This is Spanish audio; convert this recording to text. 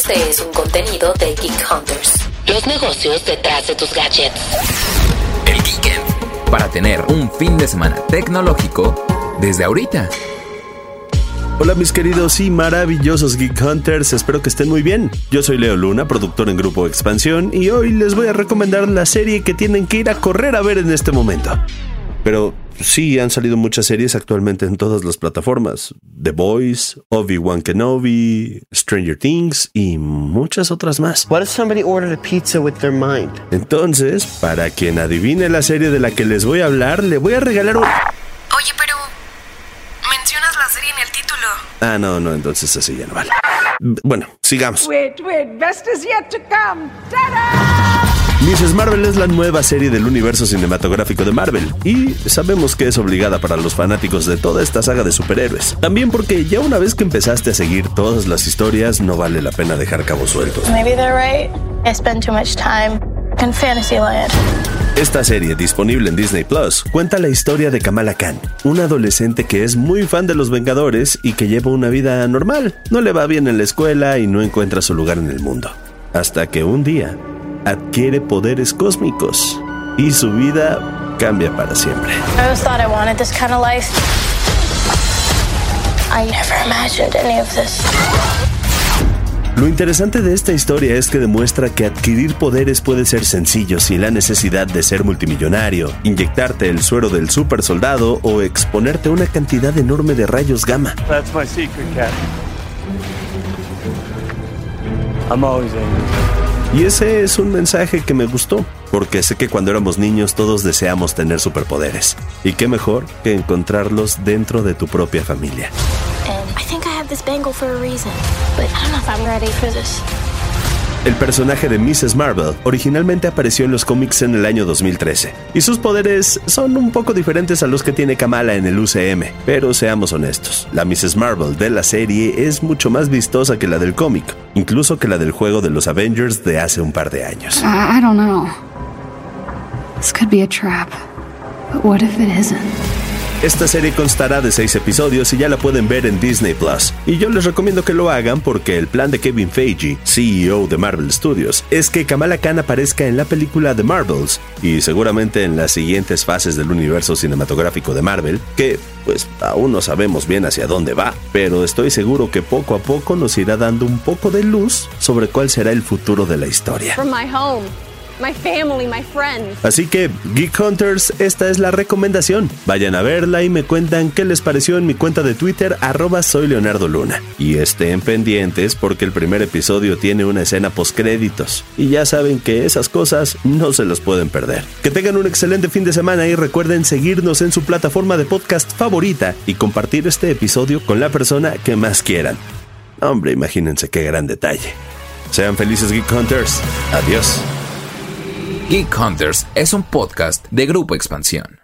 Este es un contenido de Geek Hunters. Los negocios detrás de tus gadgets. El Geekend. Para tener un fin de semana tecnológico desde ahorita. Hola mis queridos y maravillosos Geek Hunters, espero que estén muy bien. Yo soy Leo Luna, productor en Grupo Expansión, y hoy les voy a recomendar la serie que tienen que ir a correr a ver en este momento. Pero sí, han salido muchas series actualmente en todas las plataformas. The Boys, Obi-Wan Kenobi, Stranger Things y muchas otras más. What if somebody ordered a pizza with their mind? Entonces, para quien adivine la serie de la que les voy a hablar, le voy a regalar un... Oye, pero mencionas la serie en el título. Ah, no, no, entonces así ya no vale. Bueno, sigamos. Wait, wait, best is yet to come. Ta-da! Mrs. Marvel es la nueva serie del universo cinematográfico de Marvel y sabemos que es obligada para los fanáticos de toda esta saga de superhéroes. También porque ya una vez que empezaste a seguir todas las historias no vale la pena dejar cabos sueltos. Maybe they're right. I spend too much time in Fantasyland. Esta serie, disponible en Disney Plus, cuenta la historia de Kamala Khan, una adolescente que es muy fan de los Vengadores y que lleva una vida normal. No le va bien en la escuela y no encuentra su lugar en el mundo. Hasta que un día adquiere poderes cósmicos y su vida cambia para siempre. I always thought I wanted this kind of life. I never imagined any of this. Lo interesante de esta historia es que demuestra que adquirir poderes puede ser sencillo sin la necesidad de ser multimillonario, inyectarte el suero del super soldado o exponerte a una cantidad enorme de rayos gamma. That's my secret, Cap. I'm always angry. Y ese es un mensaje que me gustó, porque sé que cuando éramos niños todos deseamos tener superpoderes. Y qué mejor que encontrarlos dentro de tu propia familia. And I think I have this bangle for a reason. But I don't know if I'm ready for this. El personaje de Mrs. Marvel originalmente apareció en los cómics en el año 2013, y sus poderes son un poco diferentes a los que tiene Kamala en el UCM, pero seamos honestos, la Mrs. Marvel de la serie es mucho más vistosa que la del cómic, incluso que la del juego de los Avengers de hace un par de años. I, don't know. This could be a trap. But what if it isn't? Esta serie constará de seis episodios y ya la pueden ver en Disney Plus. Y yo les recomiendo que lo hagan porque el plan de Kevin Feige, CEO de Marvel Studios, es que Kamala Khan aparezca en la película The Marvels y seguramente en las siguientes fases del universo cinematográfico de Marvel, que pues aún no sabemos bien hacia dónde va, pero estoy seguro que poco a poco nos irá dando un poco de luz sobre cuál será el futuro de la historia. My family, my friends. Así que, Geek Hunters, esta es la recomendación. Vayan a verla y me cuentan qué les pareció en mi cuenta de Twitter, arroba soy Leonardo Luna. Y estén pendientes porque el primer episodio tiene una escena postcréditos. Y ya saben que esas cosas no se las pueden perder. Que tengan un excelente fin de semana y recuerden seguirnos en su plataforma de podcast favorita y compartir este episodio con la persona que más quieran. Hombre, imagínense qué gran detalle. Sean felices Geek Hunters. Adiós. Geek Hunters es un podcast de Grupo Expansión.